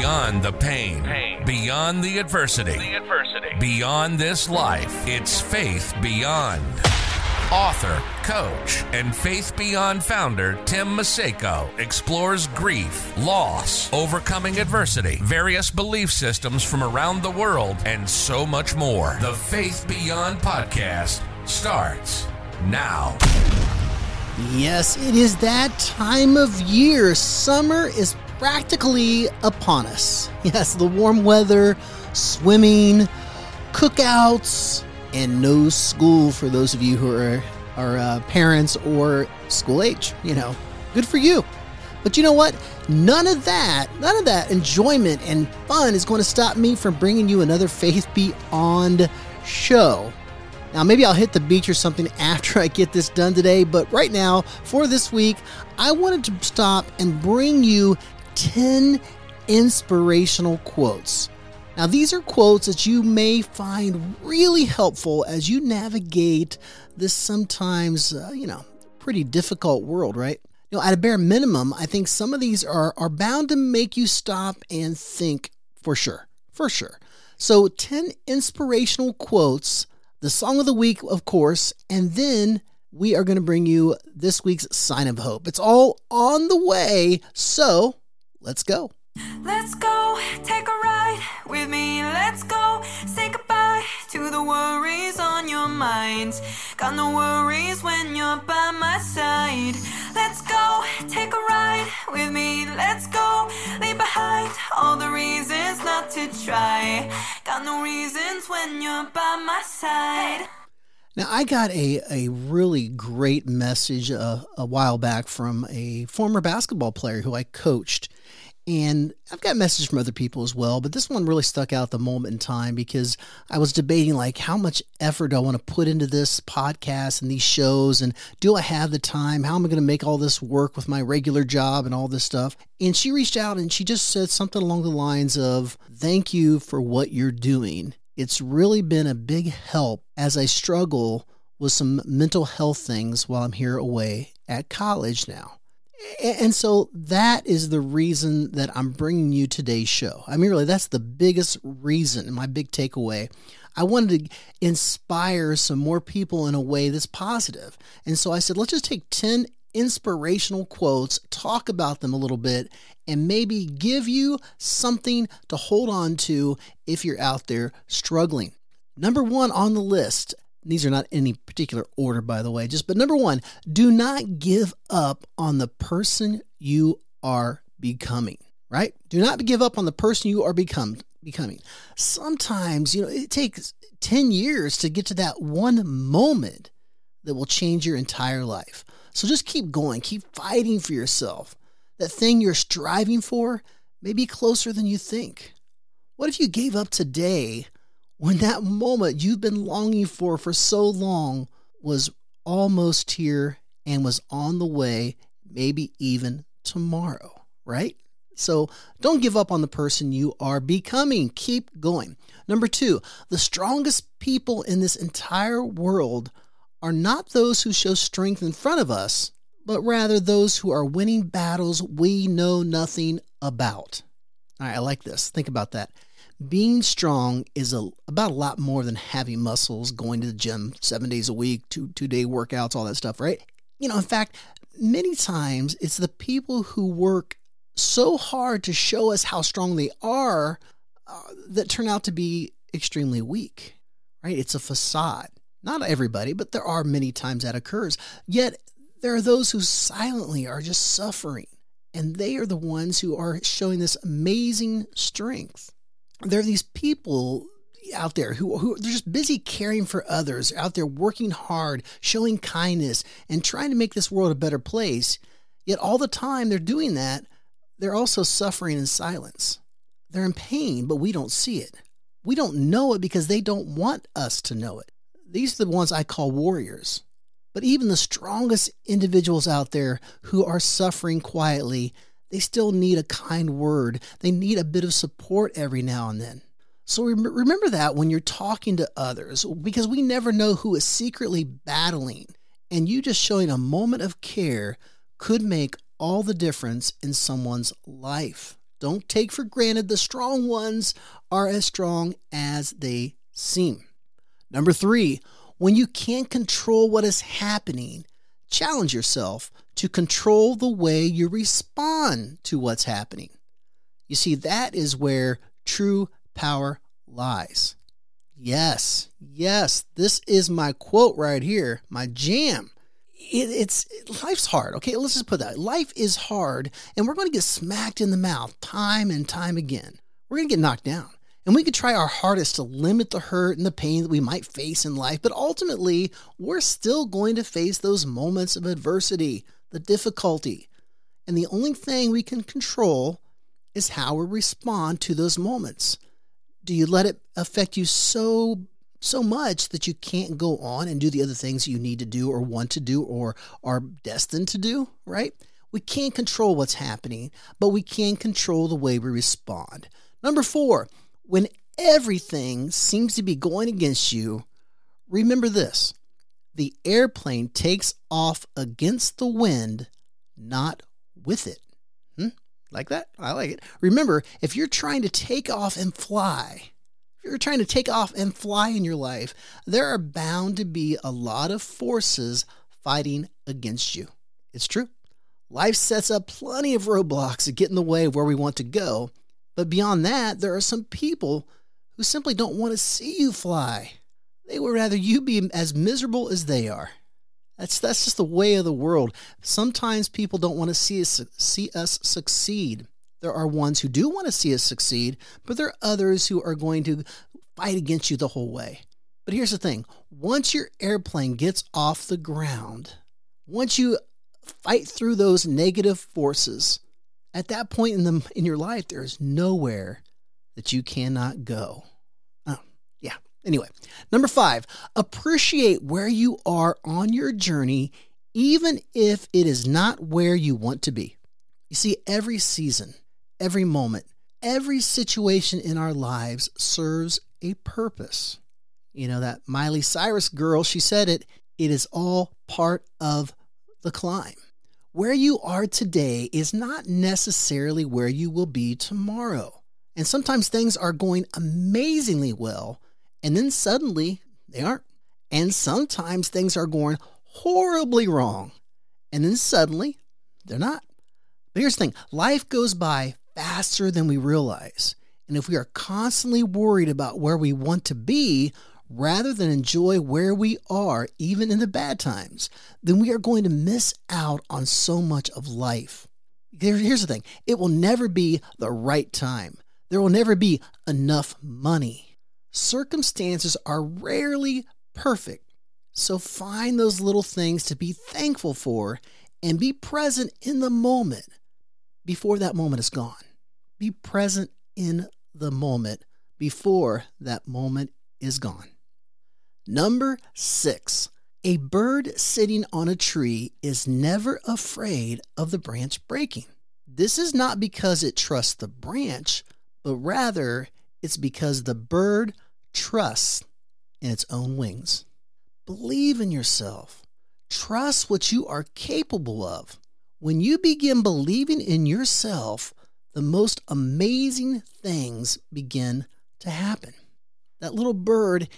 Beyond the pain, Pain. beyond the adversity, The adversity. beyond this life, it's Faith Beyond. Author, coach, and Faith Beyond founder Tim Maceyko explores grief, loss, overcoming adversity, various belief systems from around the world, and so much more. The Faith Beyond podcast starts now. Yes, it is that time of year. Summer is practically upon us. Yes, the warm weather, swimming, cookouts, and no school for those of you who are are uh, parents or school age. You know, good for you. But you know what? None of that, none of that enjoyment and fun is going to stop me from bringing you another Faith Beyond show. Now, maybe I'll hit the beach or something after I get this done today, but right now, for this week, I wanted to stop and bring you 10 inspirational quotes. Now, these are quotes that you may find really helpful as you navigate this sometimes, uh, you know, pretty difficult world, right? You know, at a bare minimum, I think some of these are, are bound to make you stop and think for sure. For sure. So, 10 inspirational quotes the song of the week, of course, and then we are going to bring you this week's sign of hope. It's all on the way, so let's go. Let's go, take a ride with me. Let's go, say goodbye to the worries on your mind. Got no worries when you're by my side. Let's go, take a ride with me. Let's go, leave behind all the reasons not to try. Got no reasons when you're by my side. Now, I got a, a really great message uh, a while back from a former basketball player who I coached. And I've got messages from other people as well, but this one really stuck out at the moment in time because I was debating like how much effort do I want to put into this podcast and these shows and do I have the time? How am I going to make all this work with my regular job and all this stuff? And she reached out and she just said something along the lines of, "Thank you for what you're doing. It's really been a big help as I struggle with some mental health things while I'm here away at college now." And so that is the reason that I'm bringing you today's show. I mean, really, that's the biggest reason, my big takeaway. I wanted to inspire some more people in a way that's positive. And so I said, let's just take 10 inspirational quotes, talk about them a little bit, and maybe give you something to hold on to if you're out there struggling. Number one on the list these are not in any particular order, by the way. Just but number one, do not give up on the person you are becoming. Right? Do not give up on the person you are become becoming. Sometimes, you know, it takes 10 years to get to that one moment that will change your entire life. So just keep going, keep fighting for yourself. That thing you're striving for may be closer than you think. What if you gave up today when that moment you've been longing for for so long was almost here and was on the way, maybe even tomorrow, right? So don't give up on the person you are becoming. Keep going. Number two, the strongest people in this entire world are not those who show strength in front of us, but rather those who are winning battles we know nothing about. All right, I like this. Think about that being strong is a, about a lot more than having muscles, going to the gym seven days a week, two two day workouts, all that stuff, right? You know, in fact, many times it's the people who work so hard to show us how strong they are uh, that turn out to be extremely weak, right? It's a facade. Not everybody, but there are many times that occurs. Yet there are those who silently are just suffering, and they are the ones who are showing this amazing strength there are these people out there who, who they're just busy caring for others, out there working hard, showing kindness, and trying to make this world a better place. Yet all the time they're doing that, they're also suffering in silence. They're in pain, but we don't see it. We don't know it because they don't want us to know it. These are the ones I call warriors. But even the strongest individuals out there who are suffering quietly, they still need a kind word. They need a bit of support every now and then. So remember that when you're talking to others, because we never know who is secretly battling. And you just showing a moment of care could make all the difference in someone's life. Don't take for granted the strong ones are as strong as they seem. Number three, when you can't control what is happening, challenge yourself to control the way you respond to what's happening. You see, that is where true power lies. Yes, yes, this is my quote right here, my jam. It, it's life's hard. Okay, let's just put that. Life is hard, and we're going to get smacked in the mouth time and time again. We're going to get knocked down. And we could try our hardest to limit the hurt and the pain that we might face in life, but ultimately, we're still going to face those moments of adversity, the difficulty. And the only thing we can control is how we respond to those moments. Do you let it affect you so so much that you can't go on and do the other things you need to do or want to do or are destined to do, right? We can't control what's happening, but we can control the way we respond. Number 4, when everything seems to be going against you, remember this the airplane takes off against the wind, not with it. Hmm? Like that? I like it. Remember, if you're trying to take off and fly, if you're trying to take off and fly in your life, there are bound to be a lot of forces fighting against you. It's true. Life sets up plenty of roadblocks that get in the way of where we want to go, but beyond that, there are some people who simply don't want to see you fly. They would rather you be as miserable as they are. That's that's just the way of the world. Sometimes people don't want to see us see us succeed. There are ones who do want to see us succeed, but there are others who are going to fight against you the whole way. But here's the thing: once your airplane gets off the ground, once you fight through those negative forces, at that point in the in your life, there is nowhere that you cannot go. Anyway, number five, appreciate where you are on your journey, even if it is not where you want to be. You see, every season, every moment, every situation in our lives serves a purpose. You know, that Miley Cyrus girl, she said it, it is all part of the climb. Where you are today is not necessarily where you will be tomorrow. And sometimes things are going amazingly well, and then suddenly they aren't. And sometimes things are going horribly wrong, and then suddenly they're not. But here's the thing life goes by faster than we realize. And if we are constantly worried about where we want to be, rather than enjoy where we are, even in the bad times, then we are going to miss out on so much of life. Here's the thing it will never be the right time, there will never be enough money. Circumstances are rarely perfect. So find those little things to be thankful for and be present in the moment before that moment is gone. Be present in the moment before that moment is gone. Number six, a bird sitting on a tree is never afraid of the branch breaking. This is not because it trusts the branch, but rather it's because the bird trusts in its own wings. Believe in yourself. Trust what you are capable of. When you begin believing in yourself, the most amazing things begin to happen. That little bird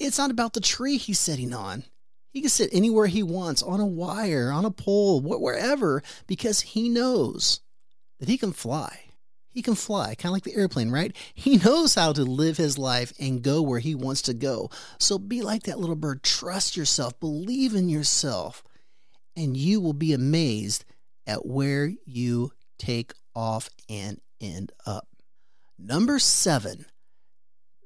it's not about the tree he's sitting on. He can sit anywhere he wants, on a wire, on a pole, wherever, because he knows that he can fly. He can fly, kind of like the airplane, right? He knows how to live his life and go where he wants to go. So be like that little bird. Trust yourself, believe in yourself, and you will be amazed at where you take off and end up. Number seven,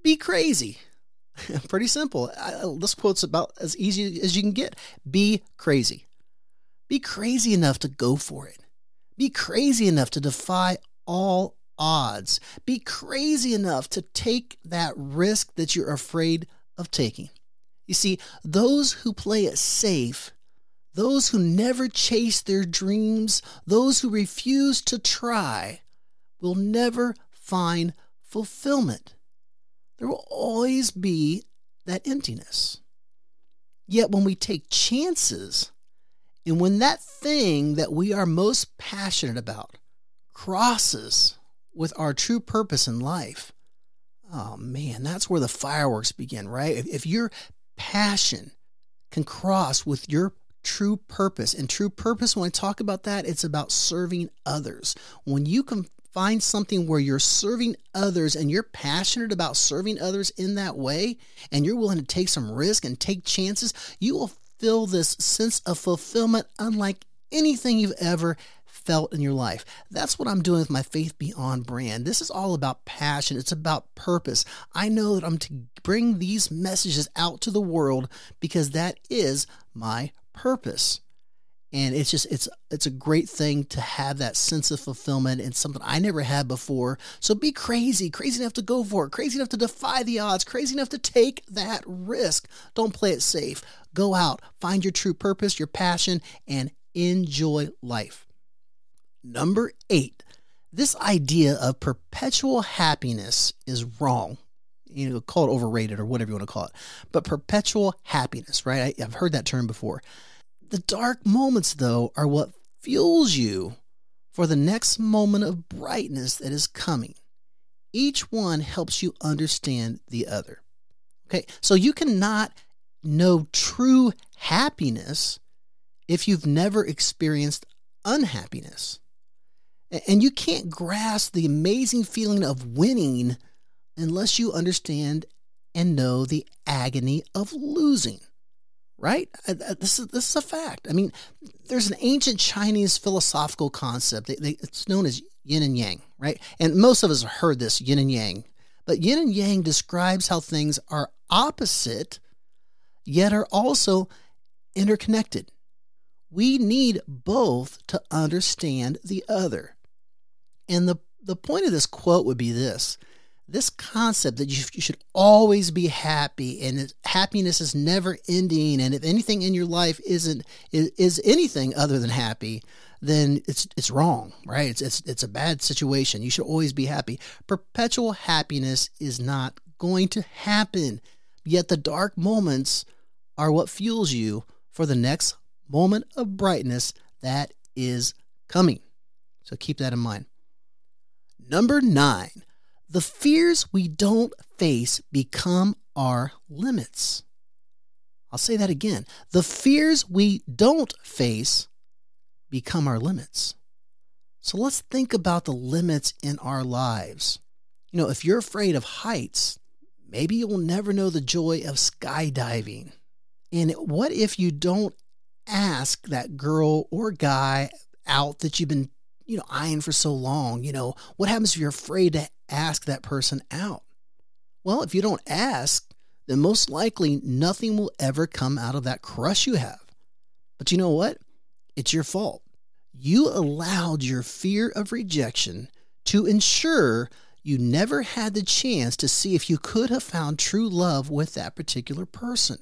be crazy. Pretty simple. I, this quote's about as easy as you can get. Be crazy. Be crazy enough to go for it. Be crazy enough to defy all odds. Be crazy enough to take that risk that you're afraid of taking. You see, those who play it safe, those who never chase their dreams, those who refuse to try, will never find fulfillment there will always be that emptiness. Yet when we take chances, and when that thing that we are most passionate about crosses with our true purpose in life, oh man, that's where the fireworks begin, right? If, if your passion can cross with your true purpose, and true purpose, when I talk about that, it's about serving others. When you can find something where you're serving others and you're passionate about serving others in that way, and you're willing to take some risk and take chances, you will feel this sense of fulfillment unlike anything you've ever felt in your life. That's what I'm doing with my Faith Beyond brand. This is all about passion, it's about purpose. I know that I'm to bring these messages out to the world because that is my purpose. And it's just it's it's a great thing to have that sense of fulfillment and something I never had before. So be crazy, crazy enough to go for it, crazy enough to defy the odds, crazy enough to take that risk. Don't play it safe. Go out, find your true purpose, your passion, and enjoy life. Number eight, this idea of perpetual happiness is wrong. You know, call it overrated or whatever you want to call it. But perpetual happiness, right? I, I've heard that term before. The dark moments, though, are what fuels you for the next moment of brightness that is coming. Each one helps you understand the other. Okay, so you cannot know true happiness if you've never experienced unhappiness. And you can't grasp the amazing feeling of winning unless you understand and know the agony of losing. Right? This is, this is a fact. I mean, there's an ancient Chinese philosophical concept. It's known as yin and yang, right? And most of us have heard this yin and yang. But yin and yang describes how things are opposite, yet are also interconnected. We need both to understand the other. And the, the point of this quote would be this this concept that you, you should always be happy and happiness is never ending. And if anything in your life isn't is, is anything other than happy then it's it's wrong right? It's, it's it's a bad situation. You should always be happy. Perpetual happiness is not going to happen. Yet the dark moments are what fuels you for the next moment of brightness that is coming. So keep that in mind Number nine, the fears we don't face become our limits. I'll say that again. The fears we don't face become our limits. So let's think about the limits in our lives. You know, if you're afraid of heights, maybe you'll never know the joy of skydiving. And what if you don't ask that girl or guy out that you've been you know, eyeing for so long? You know, what happens if you're afraid to ask that person out? Well, if you don't ask, then most likely nothing will ever come out of that crush you have. But you know what? It's your fault. You allowed your fear of rejection to ensure you never had the chance to see if you could have found true love with that particular person.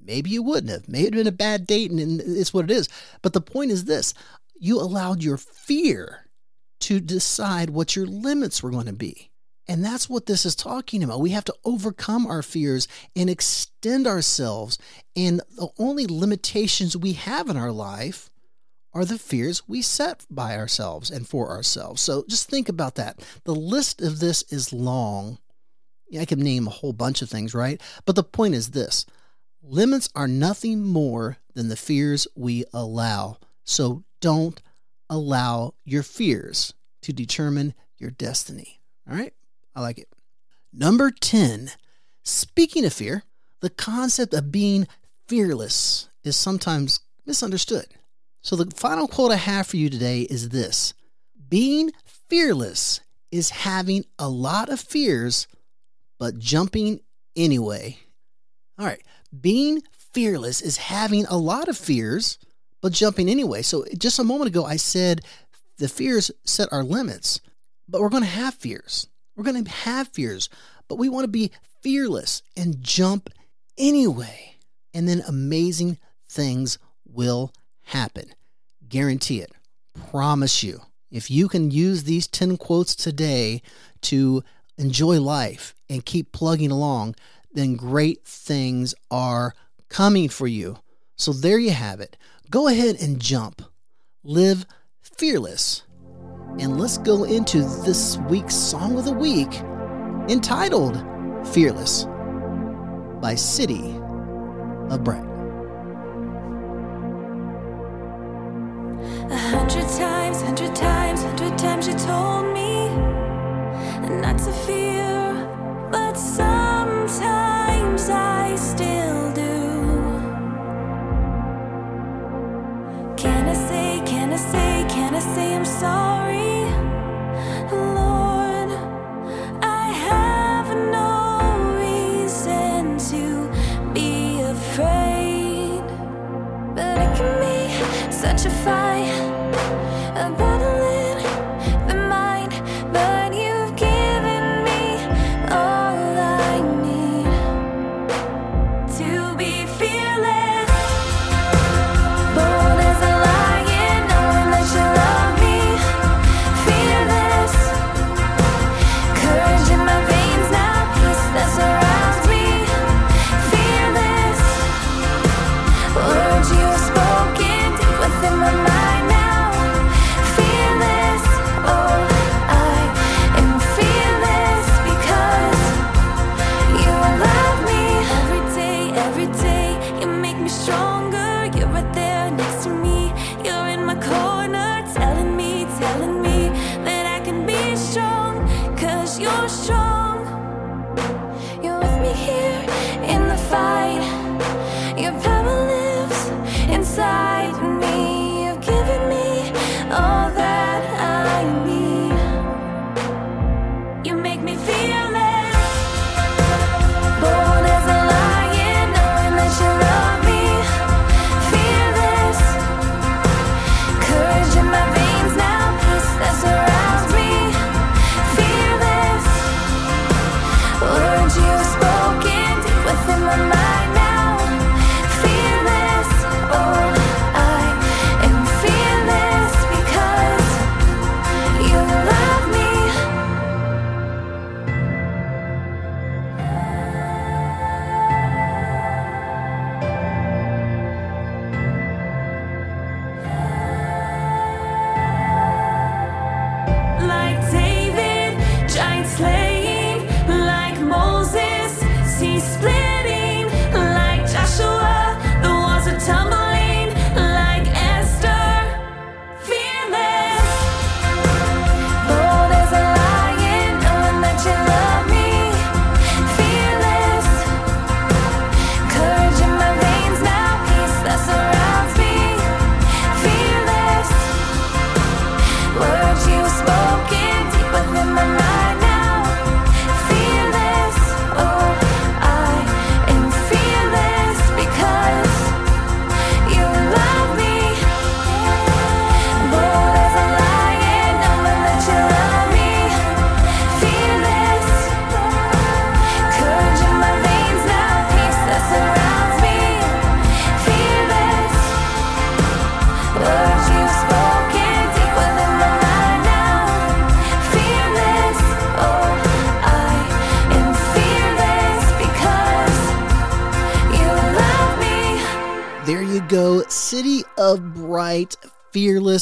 Maybe you wouldn't have. Maybe it had been a bad date and it's what it is. But the point is this you allowed your fear to decide what your limits were going to be. And that's what this is talking about. We have to overcome our fears and extend ourselves. And the only limitations we have in our life are the fears we set by ourselves and for ourselves. So just think about that. The list of this is long. I could name a whole bunch of things, right? But the point is this limits are nothing more than the fears we allow. So don't allow your fears to determine your destiny. All right? I like it. Number 10, speaking of fear, the concept of being fearless is sometimes misunderstood. So, the final quote I have for you today is this Being fearless is having a lot of fears, but jumping anyway. All right. Being fearless is having a lot of fears, but jumping anyway. So just a moment ago, I said the fears set our limits, but we're going to have fears. We're going to have fears, but we want to be fearless and jump anyway. And then amazing things will happen. Guarantee it. Promise you. If you can use these 10 quotes today to enjoy life and keep plugging along, then great things are coming for you. So there you have it. Go ahead and jump. Live fearless And let's go into this week's Song of the Week entitled Fearless by City of Bright. A hundred times, hundred times, hundred times you told me not to fear, but sometimes I still I say, can I say I'm sorry?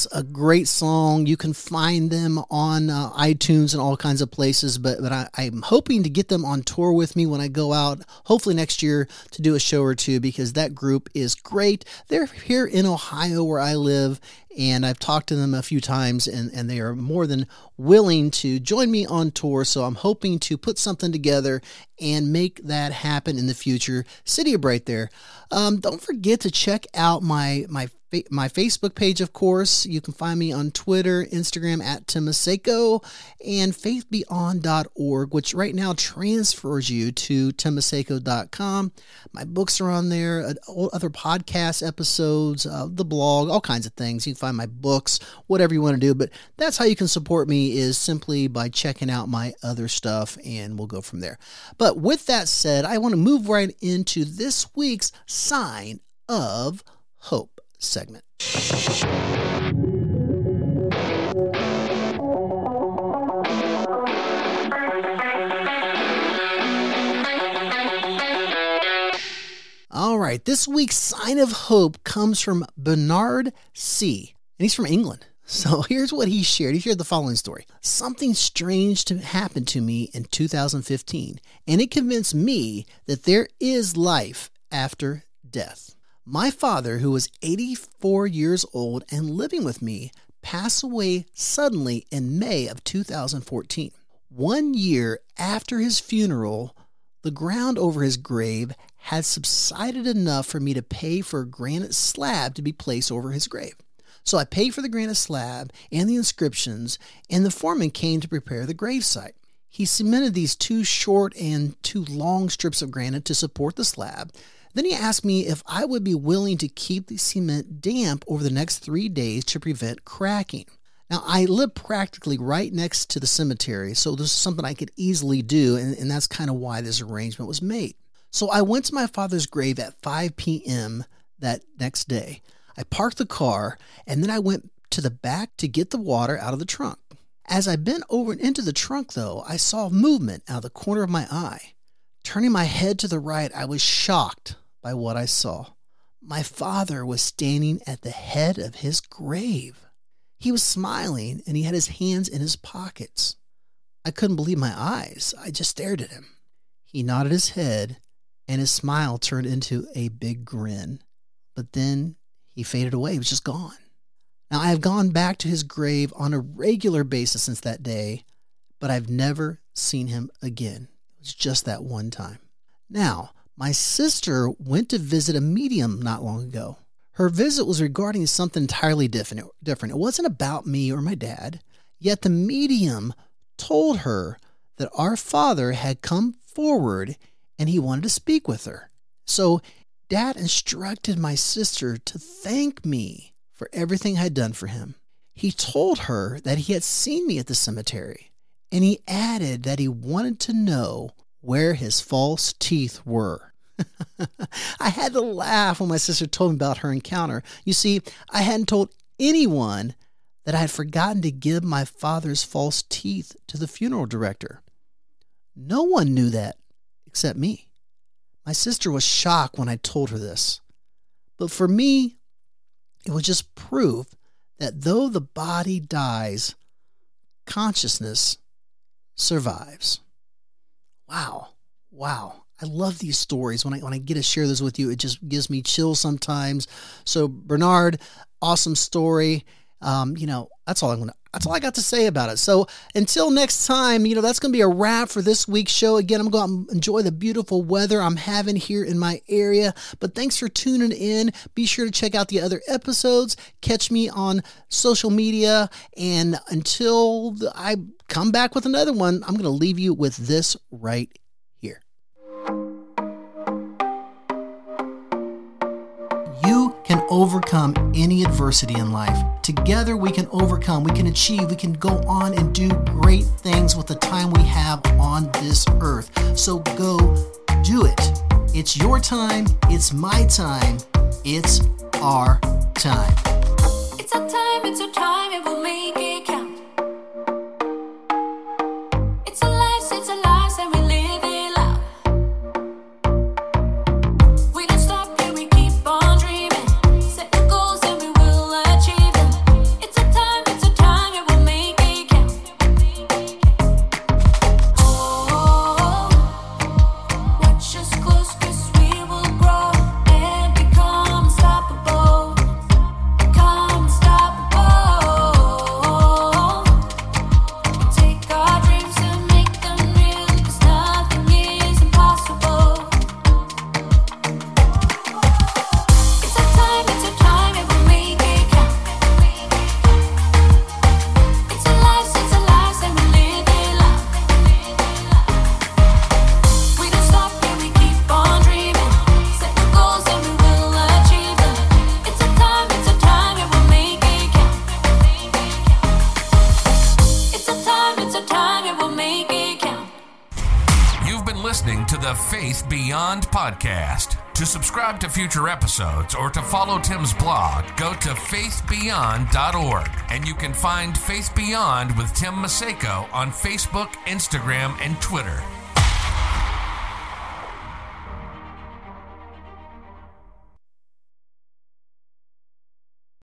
A great song. You can find them on uh, iTunes and all kinds of places, but, but I, I'm hoping to get them on tour with me when I go out, hopefully next year, to do a show or two because that group is great. They're here in Ohio where I live, and I've talked to them a few times, and, and they are more than willing to join me on tour. So I'm hoping to put something together and make that happen in the future. City of Bright there. Um, don't forget to check out my my my Facebook page, of course. You can find me on Twitter, Instagram at Tim Maceyko, and faithbeyond.org, which right now transfers you to timmaceyko.com. My books are on there, uh, other podcast episodes, uh, the blog, all kinds of things. You can my books, whatever you want to do. But that's how you can support me is simply by checking out my other stuff, and we'll go from there. But with that said, I want to move right into this week's sign of hope segment. All right, this week's sign of hope comes from Bernard C. And he's from England. So here's what he shared. He shared the following story. Something strange to happened to me in 2015, and it convinced me that there is life after death. My father, who was 84 years old and living with me, passed away suddenly in May of 2014. One year after his funeral, the ground over his grave had subsided enough for me to pay for a granite slab to be placed over his grave. So I paid for the granite slab and the inscriptions, and the foreman came to prepare the gravesite. He cemented these two short and two long strips of granite to support the slab. Then he asked me if I would be willing to keep the cement damp over the next three days to prevent cracking. Now, I live practically right next to the cemetery, so this is something I could easily do, and, and that's kind of why this arrangement was made. So I went to my father's grave at 5 p.m. that next day. I parked the car and then I went to the back to get the water out of the trunk. As I bent over and into the trunk, though, I saw movement out of the corner of my eye. Turning my head to the right, I was shocked by what I saw. My father was standing at the head of his grave. He was smiling and he had his hands in his pockets. I couldn't believe my eyes. I just stared at him. He nodded his head and his smile turned into a big grin. But then he faded away. He was just gone. Now, I have gone back to his grave on a regular basis since that day, but I've never seen him again. It was just that one time. Now, my sister went to visit a medium not long ago. Her visit was regarding something entirely different. It wasn't about me or my dad. Yet the medium told her that our father had come forward and he wanted to speak with her. So Dad instructed my sister to thank me for everything I'd done for him. He told her that he had seen me at the cemetery, and he added that he wanted to know where his false teeth were. I had to laugh when my sister told me about her encounter. You see, I hadn't told anyone that I had forgotten to give my father's false teeth to the funeral director. No one knew that except me. My sister was shocked when I told her this. But for me, it was just proof that though the body dies, consciousness survives. Wow. Wow. I love these stories. When I when I get to share this with you, it just gives me chills sometimes. So Bernard, awesome story. Um, you know, that's all I'm gonna that's all I got to say about it. So until next time, you know, that's to be a wrap for this week's show. Again, I'm to enjoy the beautiful weather I'm having here in my area. But thanks for tuning in. Be sure to check out the other episodes. Catch me on social media. And until I come back with another one, I'm to leave you with this right here. You can overcome any adversity in life. Together we can overcome, we can achieve, we can go on and do great things with the time we have on this earth. So go do it. It's your time, it's my time, it's our time. It's our time, it's our time, Beyond podcast. To subscribe to future episodes or to follow Tim's blog, go to faithbeyond.org. And you can find Faith Beyond with Tim Maceyko on Facebook, Instagram, and Twitter.